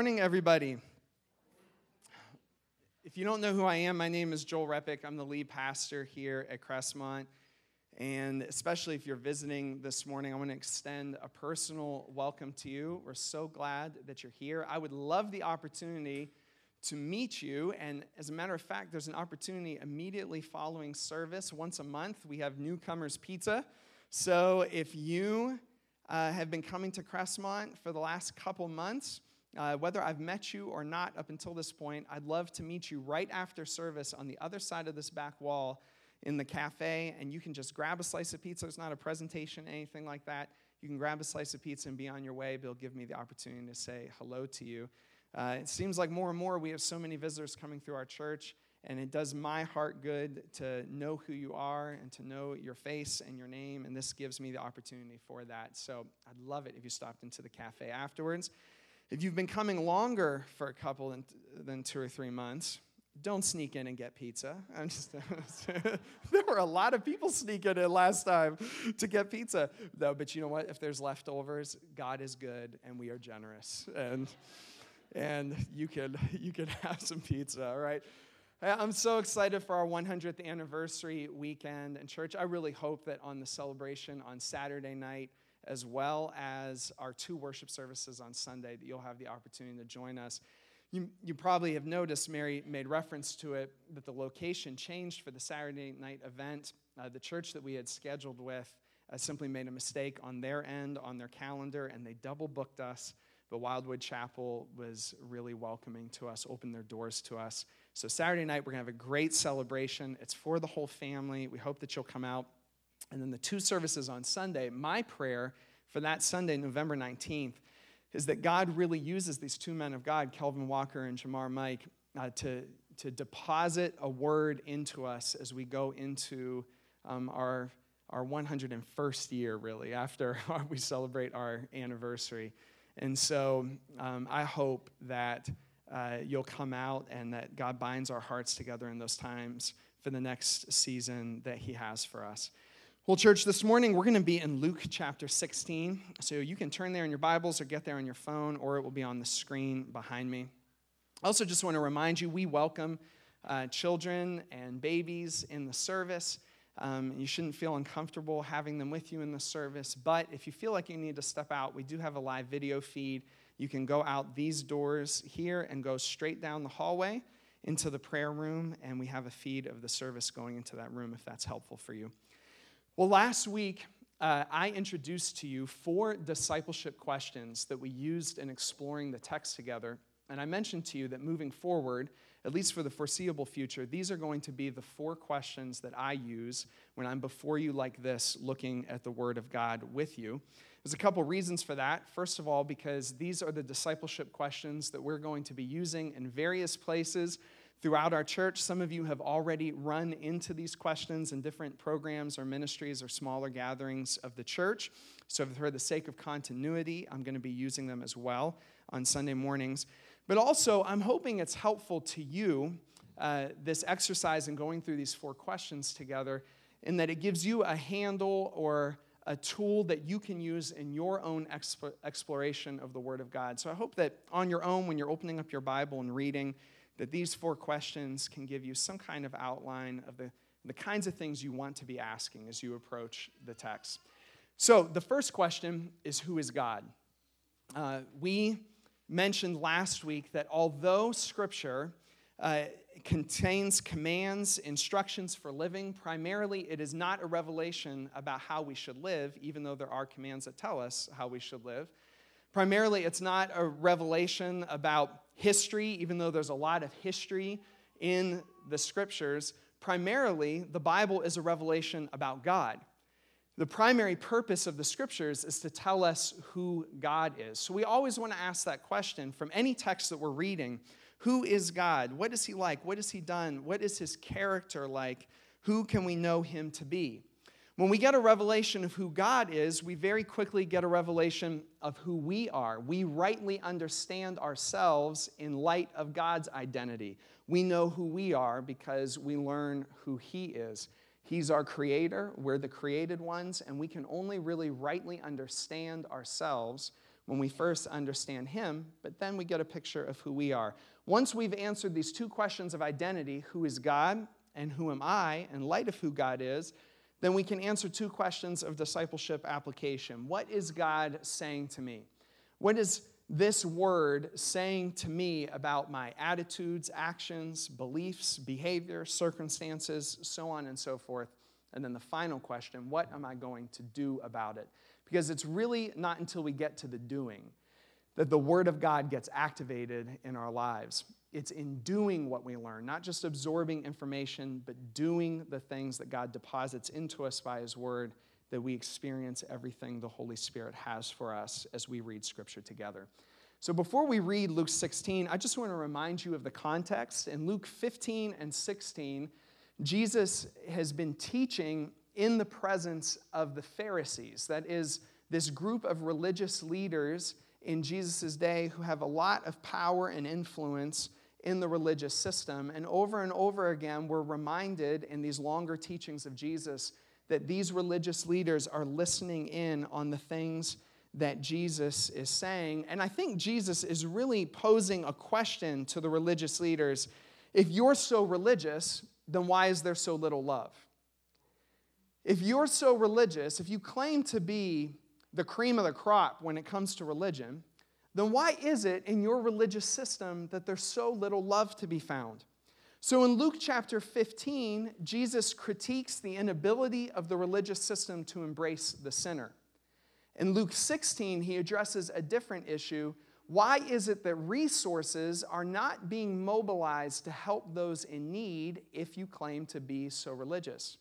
Morning, everybody. If you don't know who I am, my name is Joel Repic. I'm the lead pastor here at Crestmont. And especially if you're visiting this morning, I want to extend a personal welcome to you. We're so glad that you're here. I would love the opportunity to meet you. And as a matter of fact, there's an opportunity immediately following service. Once a month, we have Newcomers Pizza. So if you uh, have been coming to Crestmont for the last couple months, uh, whether I've met you or not up until this point, I'd love to meet you right after service on the other side of this back wall in the cafe, and you can just grab a slice of pizza. It's not a presentation, anything like that. You can grab a slice of pizza and be on your way. They'll give me the opportunity to say hello to you. Uh, it seems like more and more we have so many visitors coming through our church, and it does my heart good to know who you are and to know your face and your name, and this gives me the opportunity for that. So I'd love it if you stopped into the cafe afterwards. If you've been coming longer for a couple than, than two or three months, don't sneak in and get pizza. I'm just, there were a lot of people sneaking in last time to get pizza. Though, but you know what? If there's leftovers, God is good and we are generous. And and you can you can have some pizza, all right? I'm so excited for our 100th anniversary weekend in church. I really hope that on the celebration on Saturday night, as well as our two worship services on Sunday, that you'll have the opportunity to join us. You, you probably have noticed, Mary made reference to it, that the location changed for the Saturday night event. Uh, the church that we had scheduled with uh, simply made a mistake on their end, on their calendar, and they double booked us. But Wildwood Chapel was really welcoming to us, opened their doors to us. So, Saturday night, we're going to have a great celebration. It's for the whole family. We hope that you'll come out. And then the two services on Sunday, my prayer for that Sunday, November 19th, is that God really uses these two men of God, Kelvin Walker and Jamar Mike, uh, to, to deposit a word into us as we go into um, our, our 101st year, really, after we celebrate our anniversary. And so um, I hope that uh, you'll come out and that God binds our hearts together in those times for the next season that He has for us. Well, church, this morning we're going to be in Luke chapter 16. So you can turn there in your Bibles or get there on your phone, or it will be on the screen behind me. I also just want to remind you we welcome uh, children and babies in the service. Um, you shouldn't feel uncomfortable having them with you in the service, but if you feel like you need to step out, we do have a live video feed. You can go out these doors here and go straight down the hallway into the prayer room, and we have a feed of the service going into that room if that's helpful for you. Well, last week, uh, I introduced to you four discipleship questions that we used in exploring the text together. And I mentioned to you that moving forward, at least for the foreseeable future, these are going to be the four questions that I use when I'm before you like this, looking at the Word of God with you. There's a couple reasons for that. First of all, because these are the discipleship questions that we're going to be using in various places throughout our church. Some of you have already run into these questions in different programs or ministries or smaller gatherings of the church. So, for the sake of continuity, I'm going to be using them as well on Sunday mornings. But also, I'm hoping it's helpful to you, uh, this exercise in going through these four questions together, in that it gives you a handle or a tool that you can use in your own exp- exploration of the Word of God. So I hope that on your own, when you're opening up your Bible and reading, that these four questions can give you some kind of outline of the, the kinds of things you want to be asking as you approach the text. So, the first question is Who is God? Uh, we mentioned last week that although Scripture uh, contains commands, instructions for living, primarily it is not a revelation about how we should live, even though there are commands that tell us how we should live. Primarily, it's not a revelation about history, even though there's a lot of history in the scriptures. Primarily, the Bible is a revelation about God. The primary purpose of the scriptures is to tell us who God is. So we always want to ask that question from any text that we're reading Who is God? What is he like? What has he done? What is his character like? Who can we know him to be? When we get a revelation of who God is, we very quickly get a revelation of who we are. We rightly understand ourselves in light of God's identity. We know who we are because we learn who He is. He's our creator, we're the created ones, and we can only really rightly understand ourselves when we first understand Him, but then we get a picture of who we are. Once we've answered these two questions of identity who is God and who am I, in light of who God is, then we can answer two questions of discipleship application. What is God saying to me? What is this word saying to me about my attitudes, actions, beliefs, behavior, circumstances, so on and so forth? And then the final question what am I going to do about it? Because it's really not until we get to the doing that the Word of God gets activated in our lives. It's in doing what we learn, not just absorbing information, but doing the things that God deposits into us by His Word that we experience everything the Holy Spirit has for us as we read Scripture together. So before we read Luke 16, I just want to remind you of the context. In Luke 15 and 16, Jesus has been teaching in the presence of the Pharisees. That is, this group of religious leaders in Jesus' day who have a lot of power and influence in the religious system. And over and over again, we're reminded in these longer teachings of Jesus that these religious leaders are listening in on the things that Jesus is saying. And I think Jesus is really posing a question to the religious leaders. If you're so religious, then why is there so little love? If you're so religious, if you claim to be the cream of the crop when it comes to religion, then why is it in your religious system that there's so little love to be found? So in Luke chapter 15, Jesus critiques the inability of the religious system to embrace the sinner. In Luke 16, he addresses a different issue. Why is it that resources are not being mobilized to help those in need if you claim to be so religious?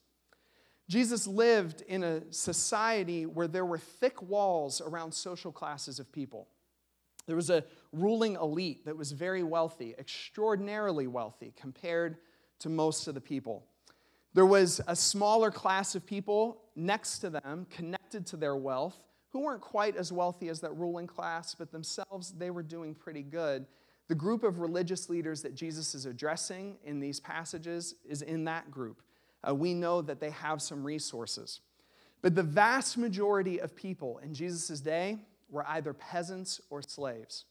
Jesus lived in a society where there were thick walls around social classes of people. There was a ruling elite that was very wealthy, extraordinarily wealthy compared to most of the people. There was a smaller class of people next to them, connected to their wealth, who weren't quite as wealthy as that ruling class, but themselves, they were doing pretty good. The group of religious leaders that Jesus is addressing in these passages is in that group. Uh, we know that they have some resources. But the vast majority of people in Jesus' day, were either peasants or slaves.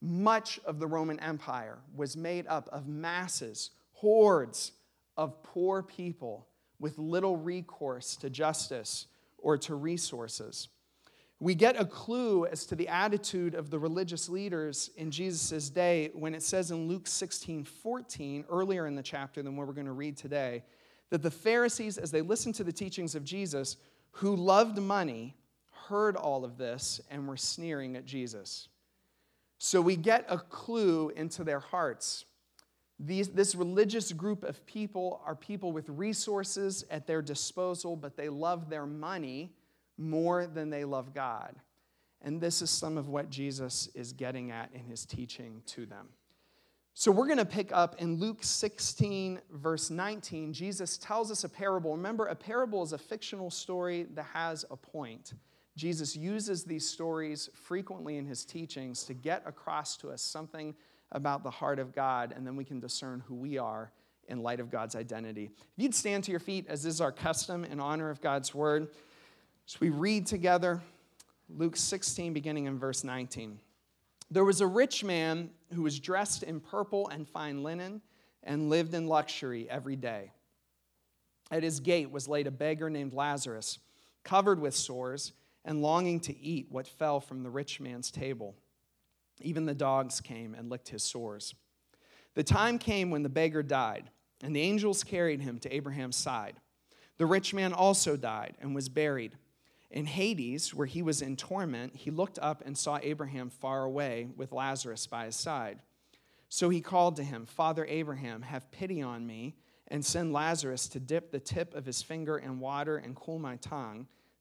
Much of the Roman Empire was made up of masses, hordes of poor people with little recourse to justice or to resources. We get a clue as to the attitude of the religious leaders in Jesus' day when it says in Luke 16 14, earlier in the chapter than what we're going to read today, that the Pharisees, as they listened to the teachings of Jesus, who loved money, heard all of this and were sneering at Jesus. So we get a clue into their hearts. These, this religious group of people are people with resources at their disposal, but they love their money more than they love God. And this is some of what Jesus is getting at in his teaching to them. So we're going to pick up in Luke 16, verse 19. Jesus tells us a parable. Remember, a parable is a fictional story that has a point. Jesus uses these stories frequently in his teachings to get across to us something about the heart of God, and then we can discern who we are in light of God's identity. If you'd stand to your feet, as is our custom in honor of God's word, as we read together Luke 16, beginning in verse 19. There was a rich man who was dressed in purple and fine linen and lived in luxury every day. At his gate was laid a beggar named Lazarus, covered with sores and longing to eat what fell from the rich man's table. Even the dogs came and licked his sores. The time came when the beggar died, and the angels carried him to Abraham's side. The rich man also died and was buried. In Hades, where he was in torment, he looked up and saw Abraham far away with Lazarus by his side. So he called to him, Father Abraham, have pity on me, and send Lazarus to dip the tip of his finger in water and cool my tongue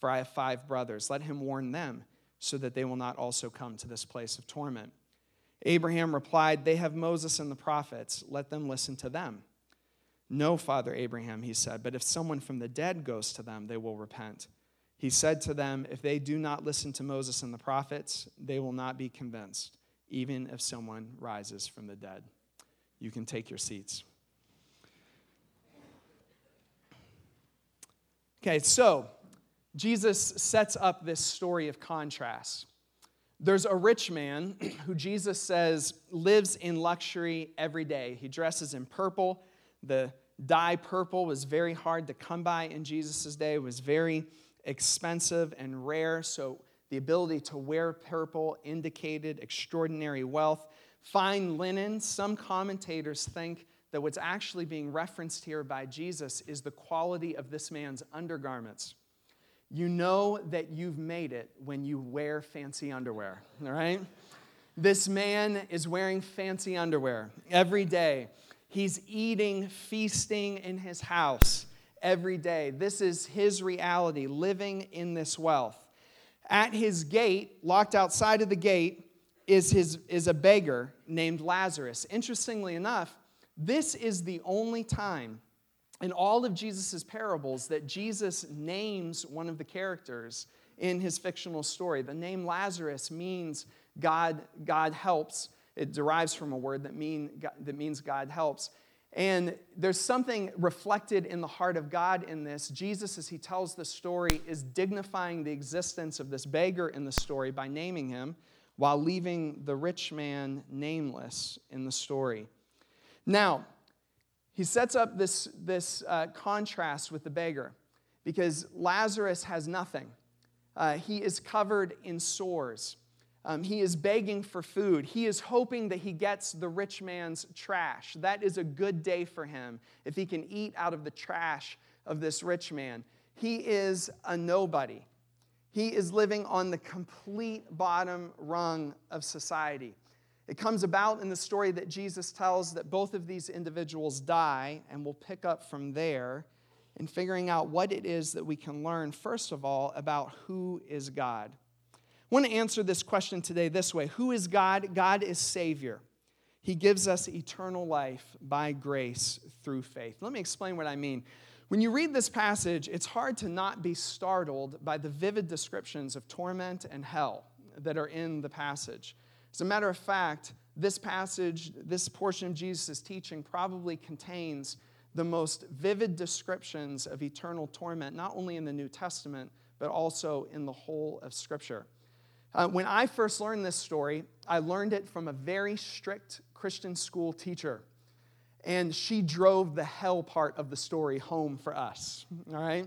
for I have five brothers. Let him warn them, so that they will not also come to this place of torment. Abraham replied, They have Moses and the prophets. Let them listen to them. No, Father Abraham, he said, but if someone from the dead goes to them, they will repent. He said to them, If they do not listen to Moses and the prophets, they will not be convinced, even if someone rises from the dead. You can take your seats. Okay, so Jesus sets up this story of contrast. There's a rich man who Jesus says lives in luxury every day. He dresses in purple. The dye purple was very hard to come by in Jesus' day, it was very expensive and rare. So the ability to wear purple indicated extraordinary wealth. Fine linen, some commentators think that what's actually being referenced here by Jesus is the quality of this man's undergarments. You know that you've made it when you wear fancy underwear, all right? This man is wearing fancy underwear every day. He's eating, feasting in his house every day. This is his reality, living in this wealth. At his gate, locked outside of the gate, is, his, is a beggar named Lazarus. Interestingly enough, this is the only time in all of Jesus' parables that Jesus names one of the characters in his fictional story. The name Lazarus means God, God helps. It derives from a word that, mean, that means God helps. And there's something reflected in the heart of God in this. Jesus, as he tells the story, is dignifying the existence of this beggar in the story by naming him while leaving the rich man nameless in the story. Now, he sets up this, this uh, contrast with the beggar because Lazarus has nothing. Uh, he is covered in sores. Um, he is begging for food. He is hoping that he gets the rich man's trash. That is a good day for him if he can eat out of the trash of this rich man. He is a nobody. He is living on the complete bottom rung of society. It comes about in the story that Jesus tells that both of these individuals die, and we'll pick up from there in figuring out what it is that we can learn, first of all, about who is God. I want to answer this question today this way Who is God? God is Savior. He gives us eternal life by grace through faith. Let me explain what I mean. When you read this passage, it's hard to not be startled by the vivid descriptions of torment and hell that are in the passage. As a matter of fact, this passage, this portion of Jesus' teaching probably contains the most vivid descriptions of eternal torment, not only in the New Testament, but also in the whole of Scripture. Uh, when I first learned this story, I learned it from a very strict Christian school teacher. And she drove the hell part of the story home for us. All right?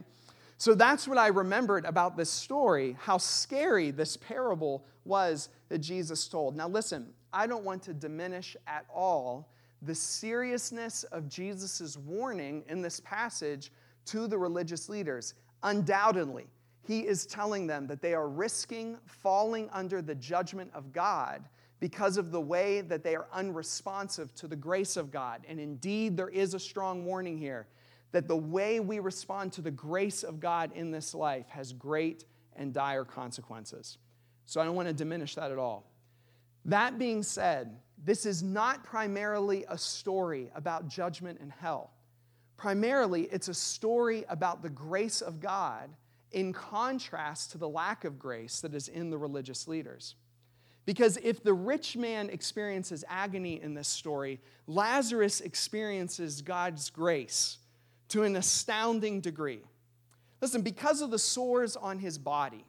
So that's what I remembered about this story, how scary this parable was that Jesus told. Now, listen, I don't want to diminish at all the seriousness of Jesus' warning in this passage to the religious leaders. Undoubtedly, he is telling them that they are risking falling under the judgment of God because of the way that they are unresponsive to the grace of God. And indeed, there is a strong warning here that the way we respond to the grace of God in this life has great and dire consequences. So I don't want to diminish that at all. That being said, this is not primarily a story about judgment and hell. Primarily, it's a story about the grace of God in contrast to the lack of grace that is in the religious leaders. Because if the rich man experiences agony in this story, Lazarus experiences God's grace to an astounding degree. Listen, because of the sores on his body,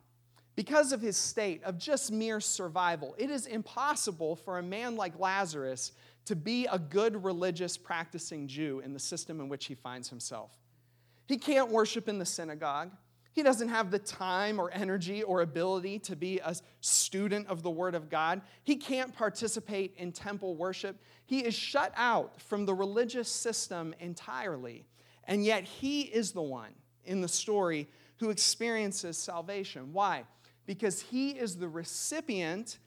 because of his state of just mere survival, it is impossible for a man like Lazarus to be a good religious practicing Jew in the system in which he finds himself. He can't worship in the synagogue. He doesn't have the time or energy or ability to be a student of the Word of God. He can't participate in temple worship. He is shut out from the religious system entirely. And yet, he is the one in the story who experiences salvation. Why? Because he is the recipient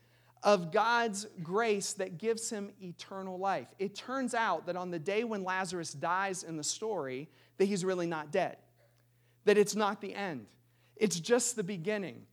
of God's grace that gives him eternal life. It turns out that on the day when Lazarus dies in the story, that he's really not dead, that it's not the end, it's just the beginning.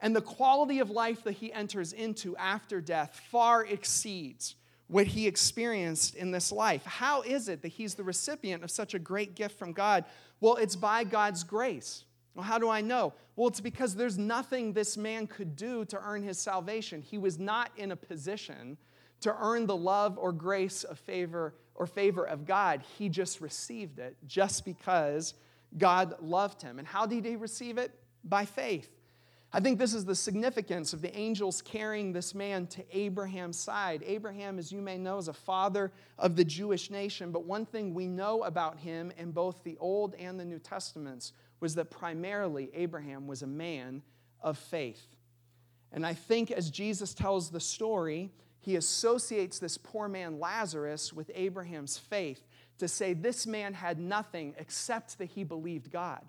And the quality of life that he enters into after death far exceeds what he experienced in this life. How is it that he's the recipient of such a great gift from God? Well, it's by God's grace. Well, how do I know? Well, it's because there's nothing this man could do to earn his salvation. He was not in a position to earn the love or grace of favor or favor of God. He just received it just because God loved him. And how did he receive it? By faith. I think this is the significance of the angels carrying this man to Abraham's side. Abraham, as you may know, is a father of the Jewish nation, but one thing we know about him in both the Old and the New Testaments was that primarily Abraham was a man of faith. And I think as Jesus tells the story, he associates this poor man Lazarus with Abraham's faith to say this man had nothing except that he believed God.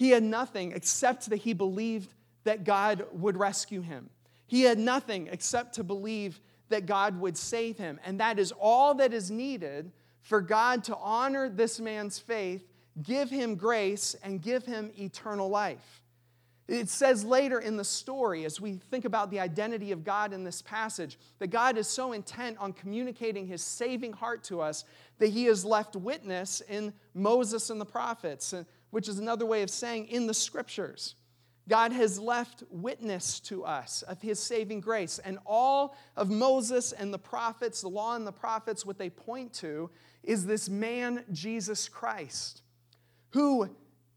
He had nothing except that he believed that God would rescue him. He had nothing except to believe that God would save him. And that is all that is needed for God to honor this man's faith, give him grace, and give him eternal life. It says later in the story, as we think about the identity of God in this passage, that God is so intent on communicating his saving heart to us that he has left witness in Moses and the prophets, which is another way of saying in the scriptures. God has left witness to us of his saving grace. And all of Moses and the prophets, the law and the prophets, what they point to is this man, Jesus Christ, who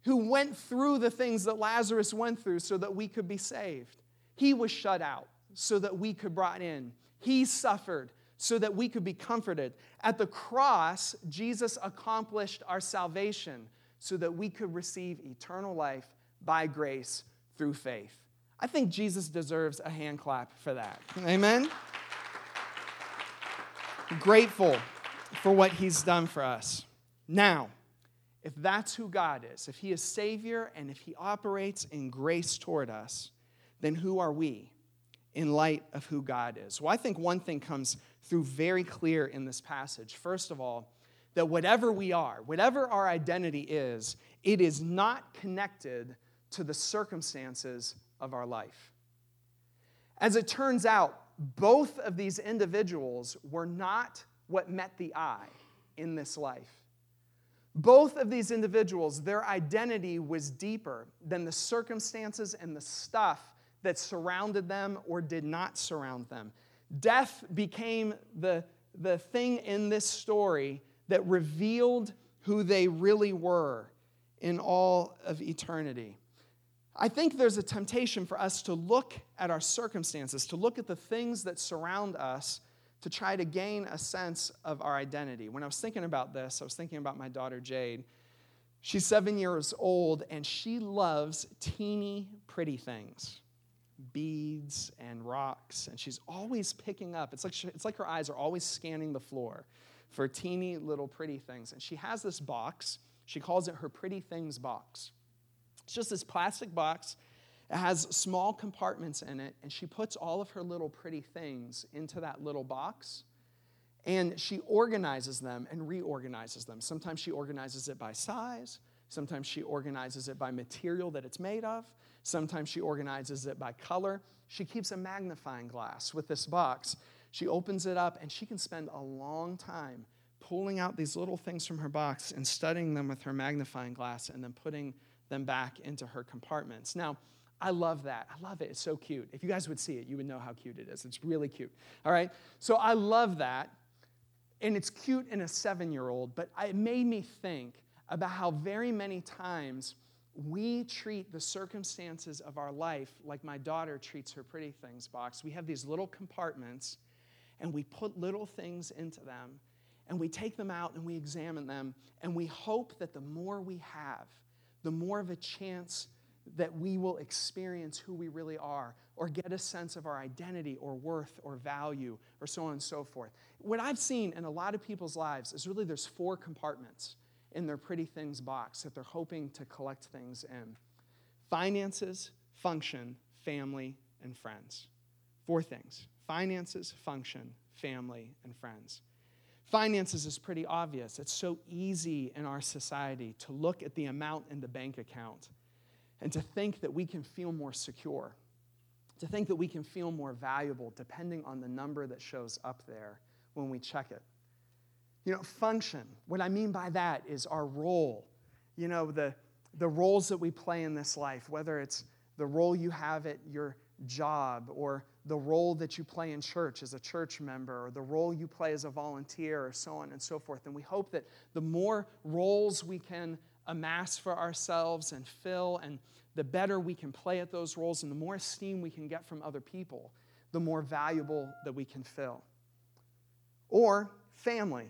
who went through the things that Lazarus went through so that we could be saved. He was shut out so that we could brought in. He suffered so that we could be comforted. At the cross, Jesus accomplished our salvation so that we could receive eternal life by grace through faith. I think Jesus deserves a hand clap for that. Amen. Grateful for what he's done for us. Now, if that's who God is, if He is Savior and if He operates in grace toward us, then who are we in light of who God is? Well, I think one thing comes through very clear in this passage. First of all, that whatever we are, whatever our identity is, it is not connected to the circumstances of our life. As it turns out, both of these individuals were not what met the eye in this life. Both of these individuals, their identity was deeper than the circumstances and the stuff that surrounded them or did not surround them. Death became the, the thing in this story that revealed who they really were in all of eternity. I think there's a temptation for us to look at our circumstances, to look at the things that surround us to try to gain a sense of our identity. When I was thinking about this, I was thinking about my daughter Jade. She's seven years old and she loves teeny, pretty things beads and rocks, and she's always picking up. It's like, she, it's like her eyes are always scanning the floor for teeny little pretty things. And she has this box. She calls it her pretty things box. It's just this plastic box it has small compartments in it, and she puts all of her little pretty things into that little box. And she organizes them and reorganizes them. Sometimes she organizes it by size. Sometimes she organizes it by material that it's made of. Sometimes she organizes it by color. She keeps a magnifying glass with this box. She opens it up and she can spend a long time pulling out these little things from her box and studying them with her magnifying glass and then putting them back into her compartments. Now, I love that. I love it. It's so cute. If you guys would see it, you would know how cute it is. It's really cute. All right? So I love that. And it's cute in a seven year old, but it made me think about how very many times we treat the circumstances of our life like my daughter treats her pretty things box. We have these little compartments and we put little things into them and we take them out and we examine them and we hope that the more we have, the more of a chance that we will experience who we really are or get a sense of our identity or worth or value or so on and so forth. What I've seen in a lot of people's lives is really there's four compartments in their pretty things box that they're hoping to collect things in finances, function, family, and friends. Four things finances, function, family, and friends. Finances is pretty obvious. It's so easy in our society to look at the amount in the bank account and to think that we can feel more secure, to think that we can feel more valuable depending on the number that shows up there when we check it. You know, function, what I mean by that is our role, you know, the, the roles that we play in this life, whether it's the role you have at your job or the role that you play in church as a church member or the role you play as a volunteer or so on and so forth. And we hope that the more roles we can amass for ourselves and fill, and the better we can play at those roles and the more esteem we can get from other people, the more valuable that we can fill. Or family.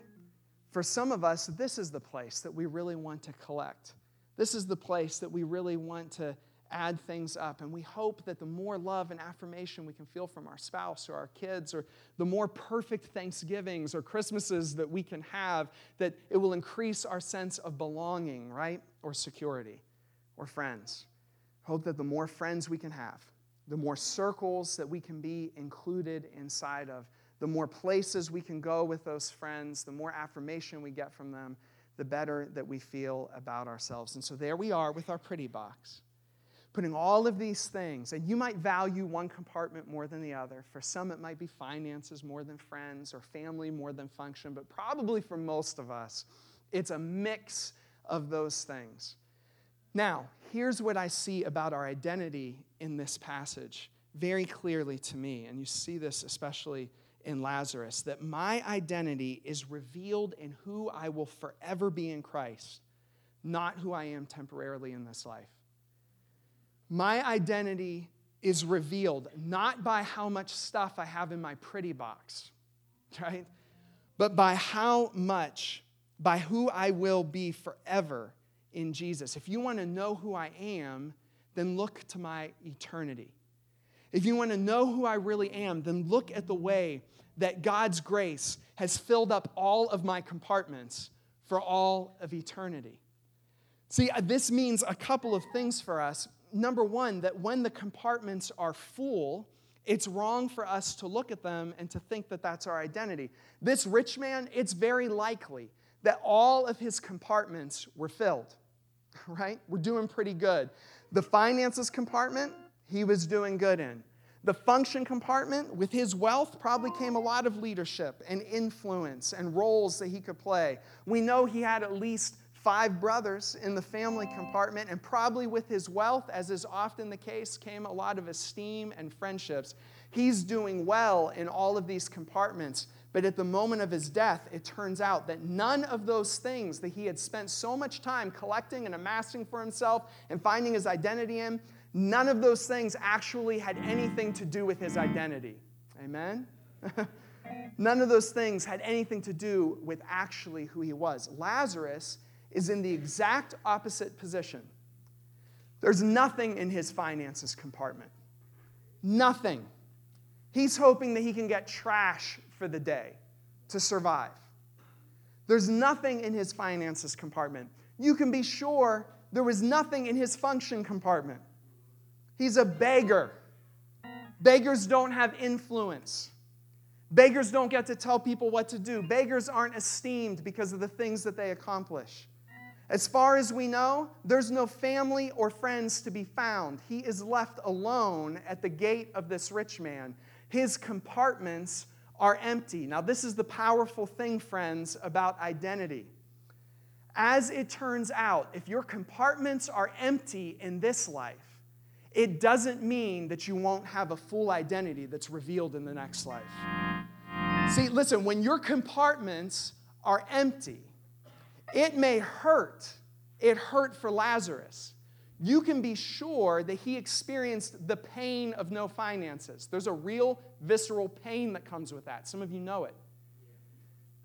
For some of us, this is the place that we really want to collect. This is the place that we really want to add things up. And we hope that the more love and affirmation we can feel from our spouse or our kids, or the more perfect Thanksgivings or Christmases that we can have, that it will increase our sense of belonging, right? Or security or friends. Hope that the more friends we can have, the more circles that we can be included inside of, the more places we can go with those friends, the more affirmation we get from them, the better that we feel about ourselves. And so there we are with our pretty box putting all of these things, and you might value one compartment more than the other. For some, it might be finances more than friends or family more than function, but probably for most of us, it's a mix of those things. Now, here's what I see about our identity in this passage very clearly to me, and you see this especially in Lazarus that my identity is revealed in who I will forever be in Christ, not who I am temporarily in this life. My identity is revealed not by how much stuff I have in my pretty box, right? But by how much, by who I will be forever in Jesus. If you want to know who I am, then look to my eternity. If you want to know who I really am, then look at the way that God's grace has filled up all of my compartments for all of eternity. See, uh, this means a couple of things for us number one, that when the compartments are full, it's wrong for us to look at them and to think that that's our identity. This rich man, it's very likely that all of his compartments were filled, right? We're doing pretty good. The finances compartment, he was doing good in. The function compartment, with his wealth, probably came a lot of leadership and influence and roles that he could play. We know he had at least five brothers in the family compartment, and probably with his wealth, as is often the case, came a lot of esteem and friendships. He's doing well in all of these compartments, but at the moment of his death, it turns out that none of those things that he had spent so much time collecting and amassing for himself and finding his identity in, none of those things actually had anything to do with his identity. Amen? None of those things had anything to do with actually who he was. Lazarus is in the exact opposite position. There's nothing in his finances compartment. Nothing. He's hoping that he can get trash for the day to survive. There's nothing in his finances compartment. You can be sure there was nothing in his function compartment. He's a beggar. Beggars don't have influence. Beggars don't get to tell people what to do. Beggars aren't esteemed because of the things that they accomplish. As far as we know, there's no family or friends to be found. He is left alone at the gate of this rich man. His compartments are empty. Now, this is the powerful thing, friends, about identity. As it turns out, if your compartments are empty in this life, it doesn't mean that you won't have a full identity that's revealed in the next life. See, listen, when your compartments are empty, it may hurt. It hurt for Lazarus. You can be sure that he experienced the pain of no finances. There's a real visceral pain that comes with that. Some of you know it.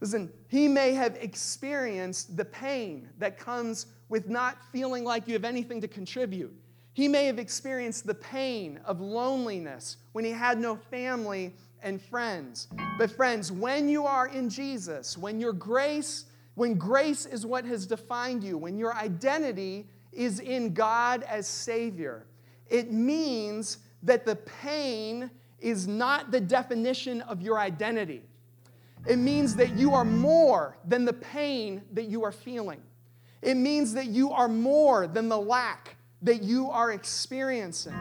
Listen, he may have experienced the pain that comes with not feeling like you have anything to contribute. He may have experienced the pain of loneliness when he had no family and friends. But, friends, when you are in Jesus, when your grace when grace is what has defined you, when your identity is in God as Savior, it means that the pain is not the definition of your identity. It means that you are more than the pain that you are feeling. It means that you are more than the lack that you are experiencing.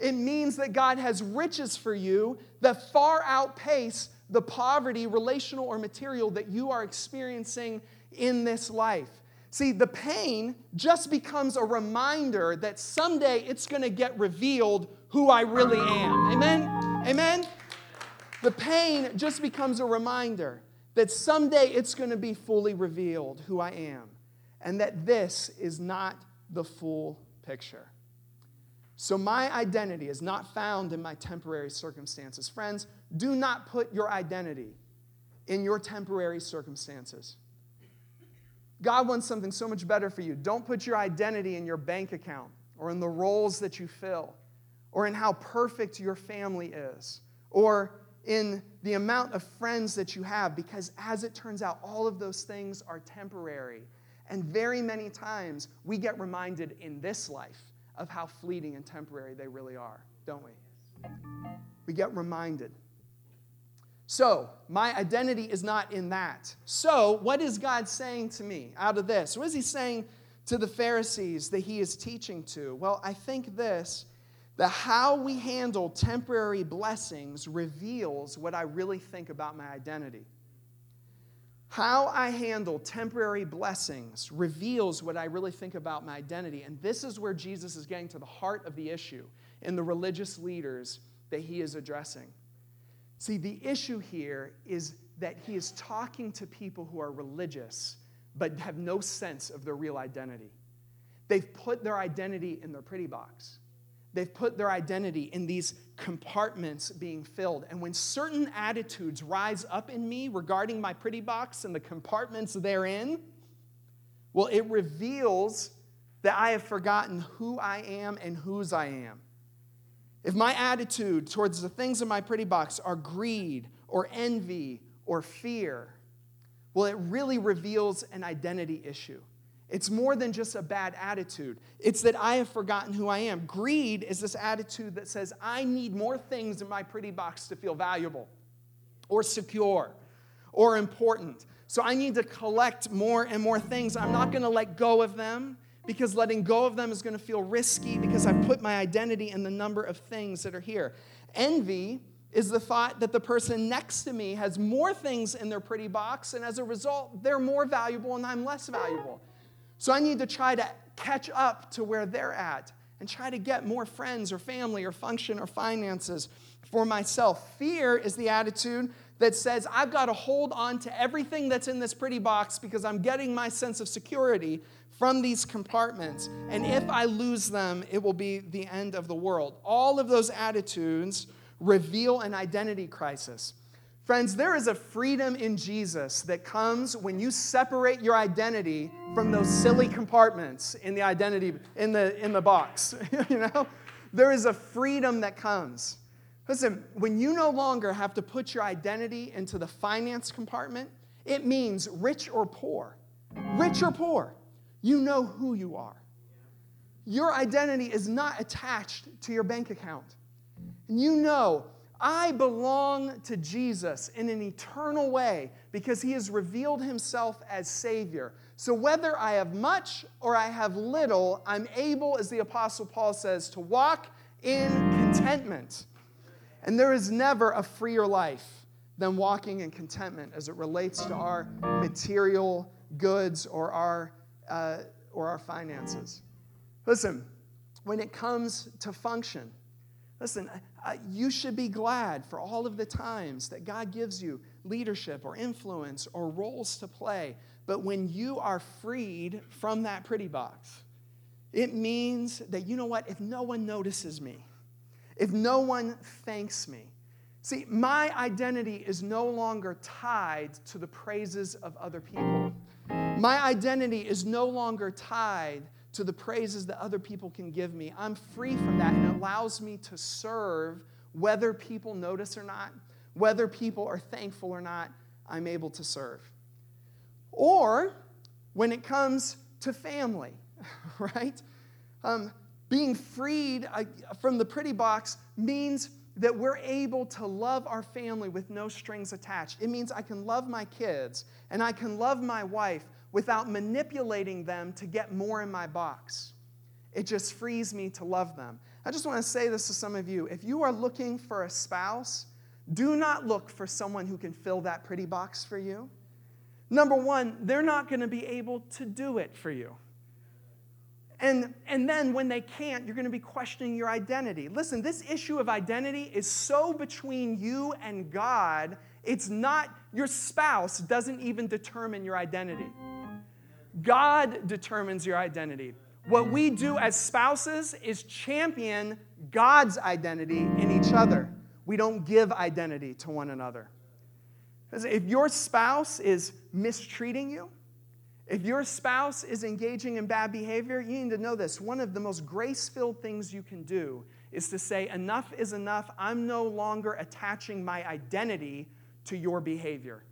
It means that God has riches for you that far outpace the poverty, relational or material, that you are experiencing in this life. See, the pain just becomes a reminder that someday it's going to get revealed who I really am. Amen? Amen? The pain just becomes a reminder that someday it's going to be fully revealed who I am and that this is not the full picture. So, my identity is not found in my temporary circumstances. Friends, do not put your identity in your temporary circumstances. God wants something so much better for you. Don't put your identity in your bank account or in the roles that you fill or in how perfect your family is or in the amount of friends that you have because, as it turns out, all of those things are temporary. And very many times we get reminded in this life of how fleeting and temporary they really are, don't we? We get reminded. So, my identity is not in that. So, what is God saying to me out of this? What is He saying to the Pharisees that He is teaching to? Well, I think this that how we handle temporary blessings reveals what I really think about my identity. How I handle temporary blessings reveals what I really think about my identity. And this is where Jesus is getting to the heart of the issue in the religious leaders that he is addressing. See, the issue here is that he is talking to people who are religious but have no sense of their real identity. They've put their identity in their pretty box. They've put their identity in these compartments being filled. And when certain attitudes rise up in me regarding my pretty box and the compartments therein, well, it reveals that I have forgotten who I am and whose I am. If my attitude towards the things in my pretty box are greed or envy or fear, well, it really reveals an identity issue. It's more than just a bad attitude. It's that I have forgotten who I am. Greed is this attitude that says, I need more things in my pretty box to feel valuable or secure or important. So I need to collect more and more things. I'm not going to let go of them because letting go of them is going to feel risky because I've put my identity in the number of things that are here. Envy is the thought that the person next to me has more things in their pretty box, and as a result, they're more valuable and I'm less valuable. So I need to try to catch up to where they're at and try to get more friends or family or function or finances for myself. Fear is the attitude that says, I've got to hold on to everything that's in this pretty box because I'm getting my sense of security from these compartments. And if I lose them, it will be the end of the world. All of those attitudes reveal an identity crisis. Friends, there is a freedom in Jesus that comes when you separate your identity from those silly compartments in the identity in the in the box. you know? There is a freedom that comes. Listen, when you no longer have to put your identity into the finance compartment, it means rich or poor. Rich or poor you know who you are. Your identity is not attached to your bank account. And you know, I belong to Jesus in an eternal way because he has revealed himself as Savior. So whether I have much or I have little, I'm able, as the Apostle Paul says, to walk in contentment. And there is never a freer life than walking in contentment as it relates to our material goods or our uh, or our finances. Listen, when it comes to function, listen, uh, you should be glad for all of the times that God gives you leadership or influence or roles to play. But when you are freed from that pretty box, it means that, you know what, if no one notices me, if no one thanks me, see, my identity is no longer tied to the praises of other people. My identity is no longer tied to the praises that other people can give me. I'm free from that, and it allows me to serve whether people notice or not, whether people are thankful or not, I'm able to serve. Or when it comes to family, right? Um, being freed from the pretty box means that we're able to love our family with no strings attached. It means I can love my kids and I can love my wife without manipulating them to get more in my box. It just frees me to love them. I just want to say this to some of you. If you are looking for a spouse, do not look for someone who can fill that pretty box for you. Number one, they're not going to be able to do it for you. And, and then when they can't, you're going to be questioning your identity. Listen, this issue of identity is so between you and God, it's not, your spouse doesn't even determine your identity. God determines your identity. What we do as spouses is champion God's identity in each other. We don't give identity to one another. If your spouse is mistreating you, if your spouse is engaging in bad behavior, you need to know this. One of the most grace filled things you can do is to say, Enough is enough. I'm no longer attaching my identity to your behavior.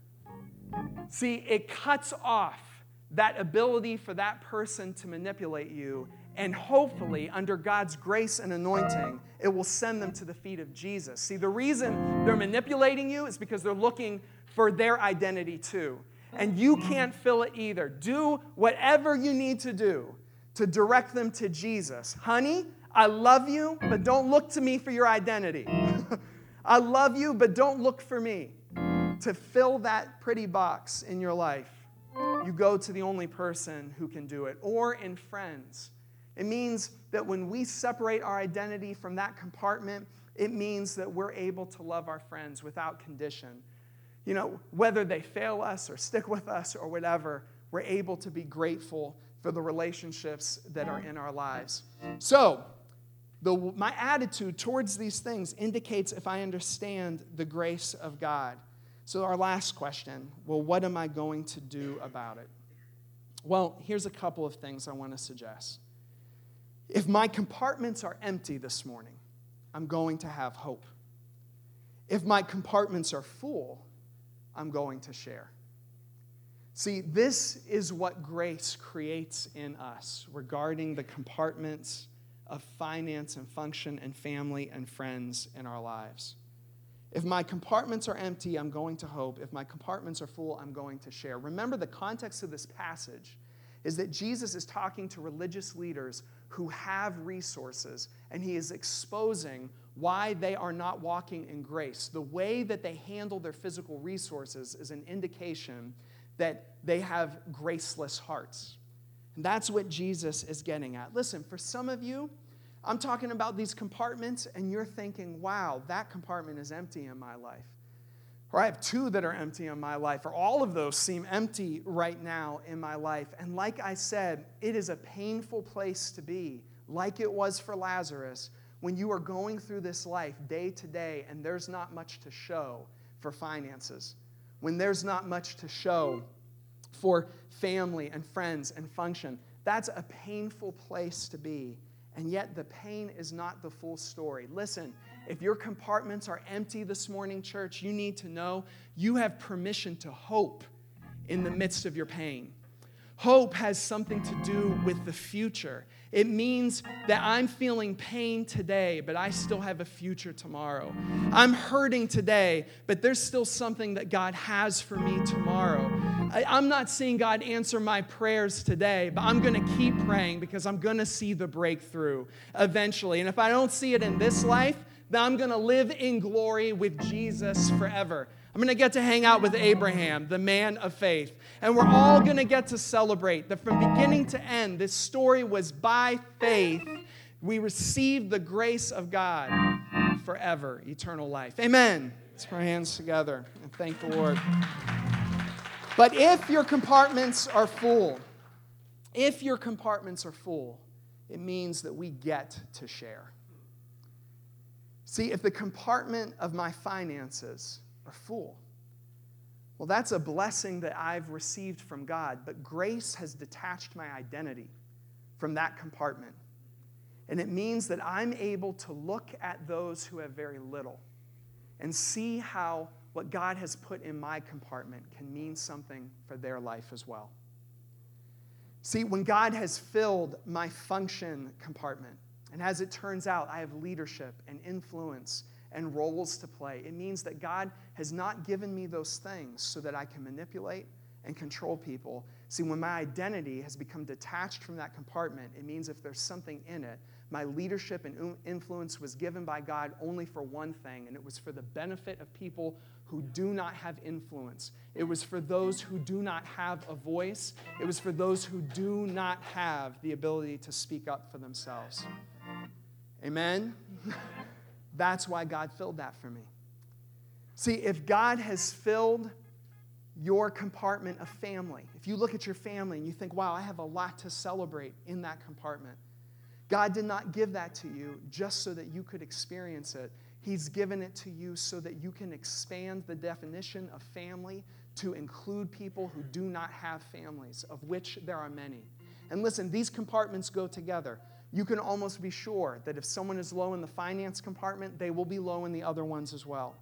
See, it cuts off that ability for that person to manipulate you. And hopefully, under God's grace and anointing, it will send them to the feet of Jesus. See, the reason they're manipulating you is because they're looking for their identity too. And you can't fill it either. Do whatever you need to do to direct them to Jesus. Honey, I love you, but don't look to me for your identity. I love you, but don't look for me to fill that pretty box in your life you go to the only person who can do it. Or in friends. It means that when we separate our identity from that compartment, it means that we're able to love our friends without condition. You know, whether they fail us or stick with us or whatever, we're able to be grateful for the relationships that are in our lives. So, the, my attitude towards these things indicates if I understand the grace of God. So, our last question well, what am I going to do about it? Well, here's a couple of things I want to suggest. If my compartments are empty this morning, I'm going to have hope. If my compartments are full, I'm going to share. See, this is what grace creates in us regarding the compartments of finance and function and family and friends in our lives. If my compartments are empty, I'm going to hope. If my compartments are full, I'm going to share. Remember, the context of this passage is that Jesus is talking to religious leaders who have resources, and he is exposing why they are not walking in grace. The way that they handle their physical resources is an indication that they have graceless hearts. And that's what Jesus is getting at. Listen, for some of you, I'm talking about these compartments, and you're thinking, wow, that compartment is empty in my life. Or I have two that are empty in my life, or all of those seem empty right now in my life. And like I said, it is a painful place to be, like it was for Lazarus, when you are going through this life day to day and there's not much to show for finances, when there's not much to show for family and friends and function. That's a painful place to be. And yet, the pain is not the full story. Listen, if your compartments are empty this morning, church, you need to know you have permission to hope in the midst of your pain. Hope has something to do with the future. It means that I'm feeling pain today, but I still have a future tomorrow. I'm hurting today, but there's still something that God has for me tomorrow. I, am not seeing God answer my prayers today, but I'm going to keep praying because I'm going to see the breakthrough eventually. And if I don't see it in this life, then I'm going to live in glory with Jesus forever. I'm going to get to hang out with Abraham, the man of faith. And we're all going to get to celebrate that from beginning to end, this story was by faith. We received the grace of God forever, eternal life. Amen. Let's put our hands together and thank the Lord. But if your compartments are full, if your compartments are full, it means that we get to share. See, if the compartment of my finances are full. Well, that's a blessing that I've received from God, but grace has detached my identity from that compartment. And it means that I'm able to look at those who have very little and see how what God has put in my compartment can mean something for their life as well. See, when God has filled my function compartment, and as it turns out, I have leadership and influence and roles to play. It means that God has not given me those things so that I can manipulate and control people. See, when my identity has become detached from that compartment, it means if there's something in it, my leadership and influence was given by God only for one thing, and it was for the benefit of people who do not have influence. It was for those who do not have a voice. It was for those who do not have the ability to speak up for themselves. Amen? That's why God filled that for me. See, if God has filled your compartment of family, if you look at your family and you think, wow, I have a lot to celebrate in that compartment, God did not give that to you just so that you could experience it. He's given it to you so that you can expand the definition of family to include people who do not have families, of which there are many. And listen, these compartments go together. You can almost be sure that if someone is low in the finance compartment, they will be low in the other ones as well,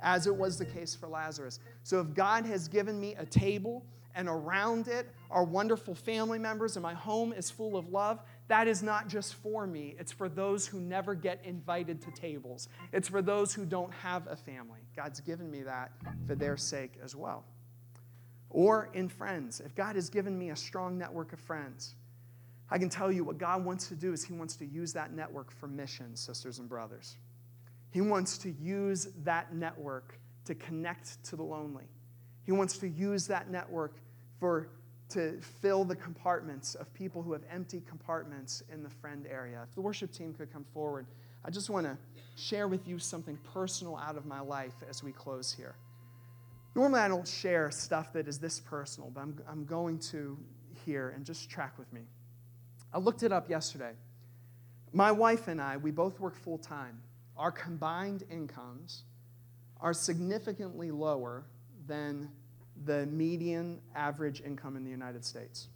as it was the case for Lazarus. So if God has given me a table and around it are wonderful family members and my home is full of love, that is not just for me, it's for those who never get invited to tables. It's for those who don't have a family. God's given me that for their sake as well. Or in friends, if God has given me a strong network of friends, I can tell you what God wants to do is He wants to use that network for mission, sisters and brothers. He wants to use that network to connect to the lonely. He wants to use that network for to fill the compartments of people who have empty compartments in the friend area. If the worship team could come forward, I just want to share with you something personal out of my life as we close here. Normally, I don't share stuff that is this personal, but I'm, I'm going to here and just track with me. I looked it up yesterday. My wife and I, we both work full time. Our combined incomes are significantly lower than the median average income in the United States.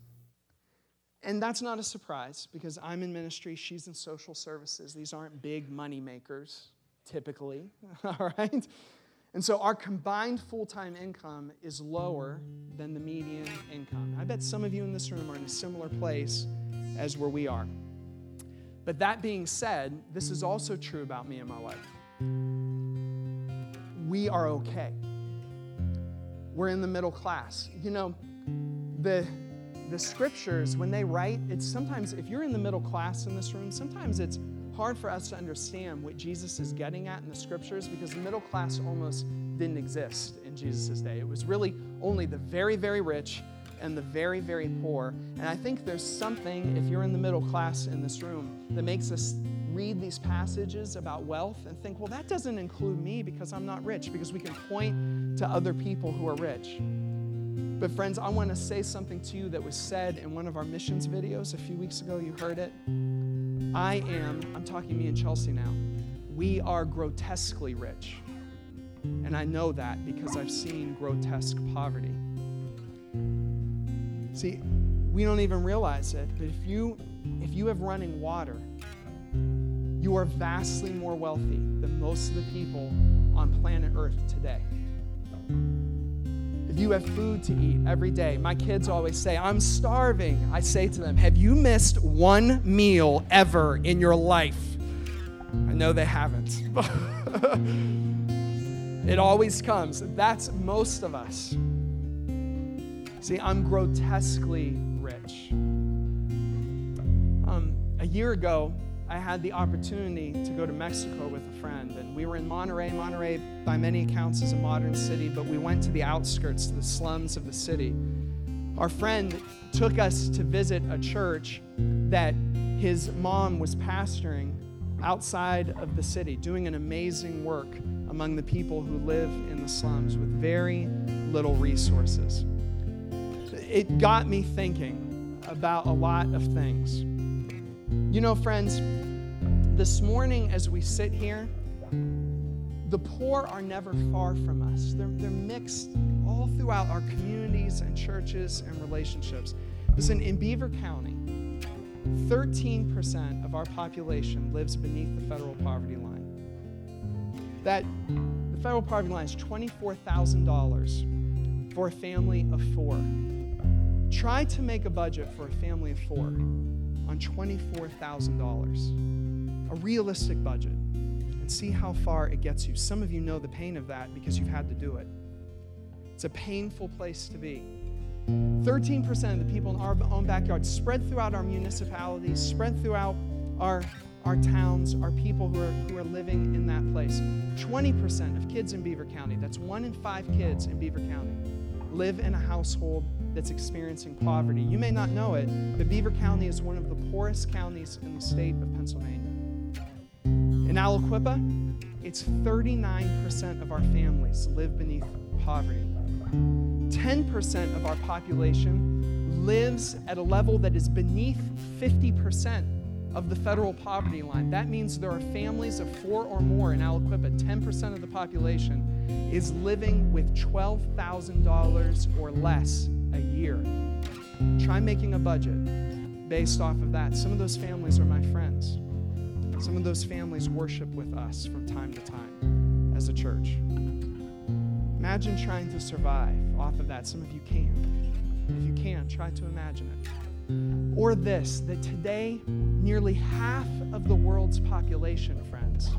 And that's not a surprise because I'm in ministry, she's in social services. These aren't big money makers, typically, all right? And so our combined full time income is lower than the median income. I bet some of you in this room are in a similar place as where we are. But that being said, this is also true about me and my wife. We are okay we're in the middle class. You know, the the scriptures when they write, it's sometimes if you're in the middle class in this room, sometimes it's hard for us to understand what Jesus is getting at in the scriptures because the middle class almost didn't exist in Jesus' day. It was really only the very, very rich and the very, very poor. And I think there's something, if you're in the middle class in this room, that makes us read these passages about wealth and think, well, that doesn't include me because I'm not rich, because we can point to other people who are rich. But, friends, I want to say something to you that was said in one of our missions videos a few weeks ago. You heard it. I am, I'm talking me and Chelsea now, we are grotesquely rich. And I know that because I've seen grotesque poverty. See, we don't even realize it, but if you if you have running water, you are vastly more wealthy than most of the people on planet Earth today. If you have food to eat every day, my kids always say, I'm starving. I say to them, Have you missed one meal ever in your life? I know they haven't. it always comes. That's most of us. See, I'm grotesquely rich. Um, a year ago, I had the opportunity to go to Mexico with a friend, and we were in Monterrey. Monterrey, by many accounts, is a modern city, but we went to the outskirts, to the slums of the city. Our friend took us to visit a church that his mom was pastoring outside of the city, doing an amazing work among the people who live in the slums with very little resources. It got me thinking about a lot of things. You know, friends, this morning as we sit here, the poor are never far from us. They're, they're mixed all throughout our communities and churches and relationships. Listen, in Beaver County, 13% of our population lives beneath the federal poverty line. That the federal poverty line is $24,000 for a family of four. Try to make a budget for a family of four on $24,000, a realistic budget, and see how far it gets you. Some of you know the pain of that because you've had to do it. It's a painful place to be. 13% of the people in our own backyard, spread throughout our municipalities, spread throughout our, our towns, our people who are, who are living in that place. 20% of kids in Beaver County, that's one in five kids in Beaver County, live in a household that's experiencing poverty. You may not know it, but Beaver County is one of the poorest counties in the state of Pennsylvania. In Aliquippa, it's 39% of our families live beneath poverty. 10% of our population lives at a level that is beneath 50% of the federal poverty line. That means there are families of four or more in Aliquippa, 10% of the population is living with $12,000 or less a year. Try making a budget based off of that. Some of those families are my friends. Some of those families worship with us from time to time as a church. Imagine trying to survive off of that. Some of you can. If you can't, try to imagine it. Or this that today, nearly half of the world's population, friends,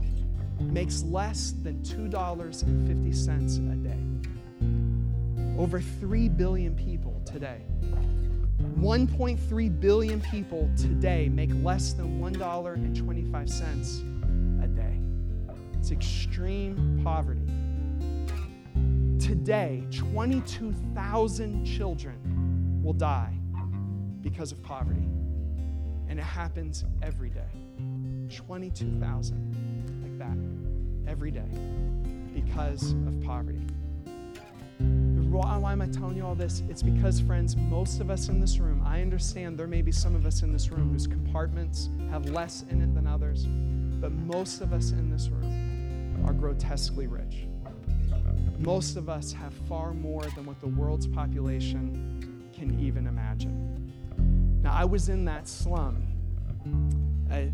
makes less than $2.50 a day. Over 3 billion people today. 1.3 billion people today make less than $1.25 a day. It's extreme poverty. Today, 22,000 children will die because of poverty. And it happens every day. 22,000 like that every day because of poverty. Why, why am I telling you all this? It's because, friends, most of us in this room, I understand there may be some of us in this room whose compartments have less in it than others, but most of us in this room are grotesquely rich. Most of us have far more than what the world's population can even imagine. Now, I was in that slum a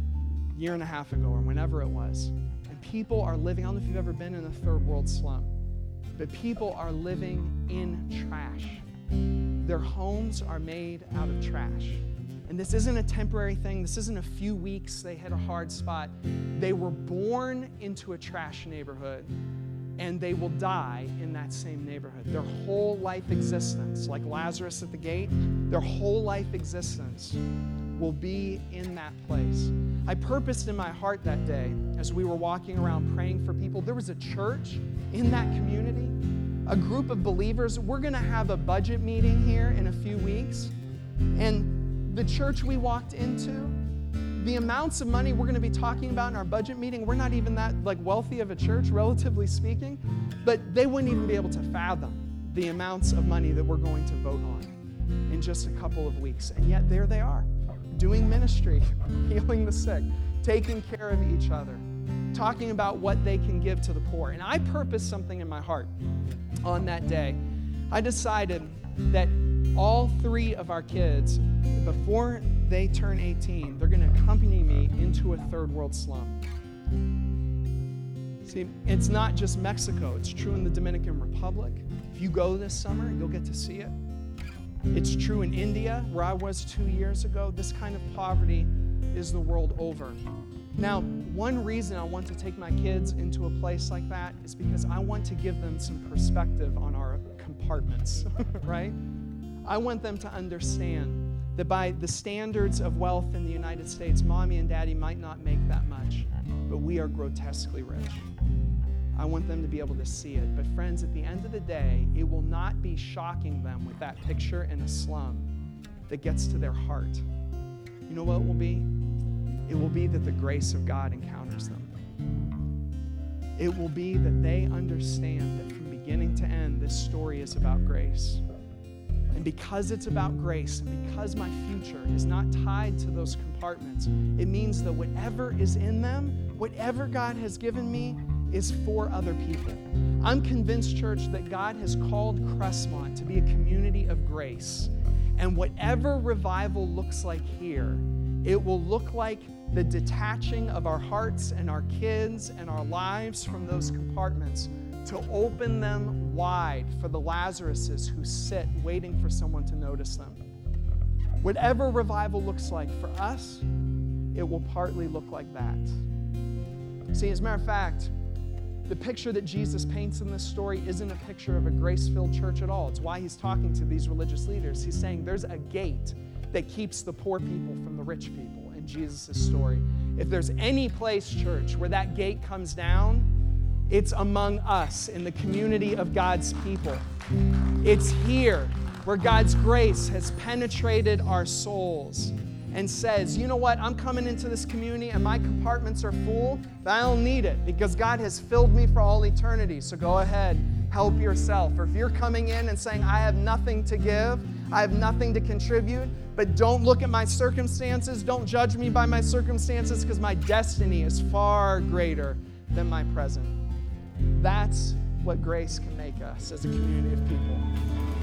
year and a half ago, or whenever it was, and people are living. I don't know if you've ever been in a third world slum, but people are living in trash. Their homes are made out of trash. And this isn't a temporary thing. This isn't a few weeks they hit a hard spot. They were born into a trash neighborhood and they will die in that same neighborhood. Their whole life existence, like Lazarus at the gate, their whole life existence will be in that place. I purposed in my heart that day as we were walking around praying for people. There was a church in that community, a group of believers. We're going to have a budget meeting here in a few weeks. And the church we walked into, the amounts of money we're going to be talking about in our budget meeting, we're not even that like wealthy of a church, relatively speaking, but they wouldn't even be able to fathom the amounts of money that we're going to vote on in just a couple of weeks. And yet there they are, doing ministry, healing the sick, taking care of each other, talking about what they can give to the poor. And I purposed something in my heart on that day. I decided that all three of our kids, before they turn 18, they're going to accompany me into a third world slum. See, it's not just Mexico, it's true in the Dominican Republic. If you go this summer, you'll get to see it. It's true in India, where I was two years ago. This kind of poverty is the world over. Now, one reason I want to take my kids into a place like that is because I want to give them some perspective on our compartments, right? I want them to understand that by the standards of wealth in the United States, mommy and daddy might not make that much, but we are grotesquely rich. I want them to be able to see it. But, friends, at the end of the day, it will not be shocking them with that picture in a slum that gets to their heart. You know what it will be? It will be that the grace of God encounters them. It will be that they understand that from beginning to end, this story is about grace. And because it's about grace, and because my future is not tied to those compartments, it means that whatever is in them, whatever God has given me, is for other people. I'm convinced, church, that God has called Crestmont to be a community of grace. And whatever revival looks like here, it will look like the detaching of our hearts and our kids and our lives from those compartments to open them wide for the Lazaruses who sit waiting for someone to notice them. Whatever revival looks like for us, it will partly look like that. See, as a matter of fact, the picture that Jesus paints in this story isn't a picture of a grace filled church at all. It's why he's talking to these religious leaders. He's saying there's a gate that keeps the poor people from the rich people in Jesus' story. If there's any place, church, where that gate comes down, it's among us in the community of God's people. It's here where God's grace has penetrated our souls and says, you know what, I'm coming into this community and my compartments are full, but I don't need it because God has filled me for all eternity. So go ahead, help yourself. Or if you're coming in and saying, I have nothing to give, I have nothing to contribute, but don't look at my circumstances, don't judge me by my circumstances because my destiny is far greater than my present. That's what grace can make us as a community of people.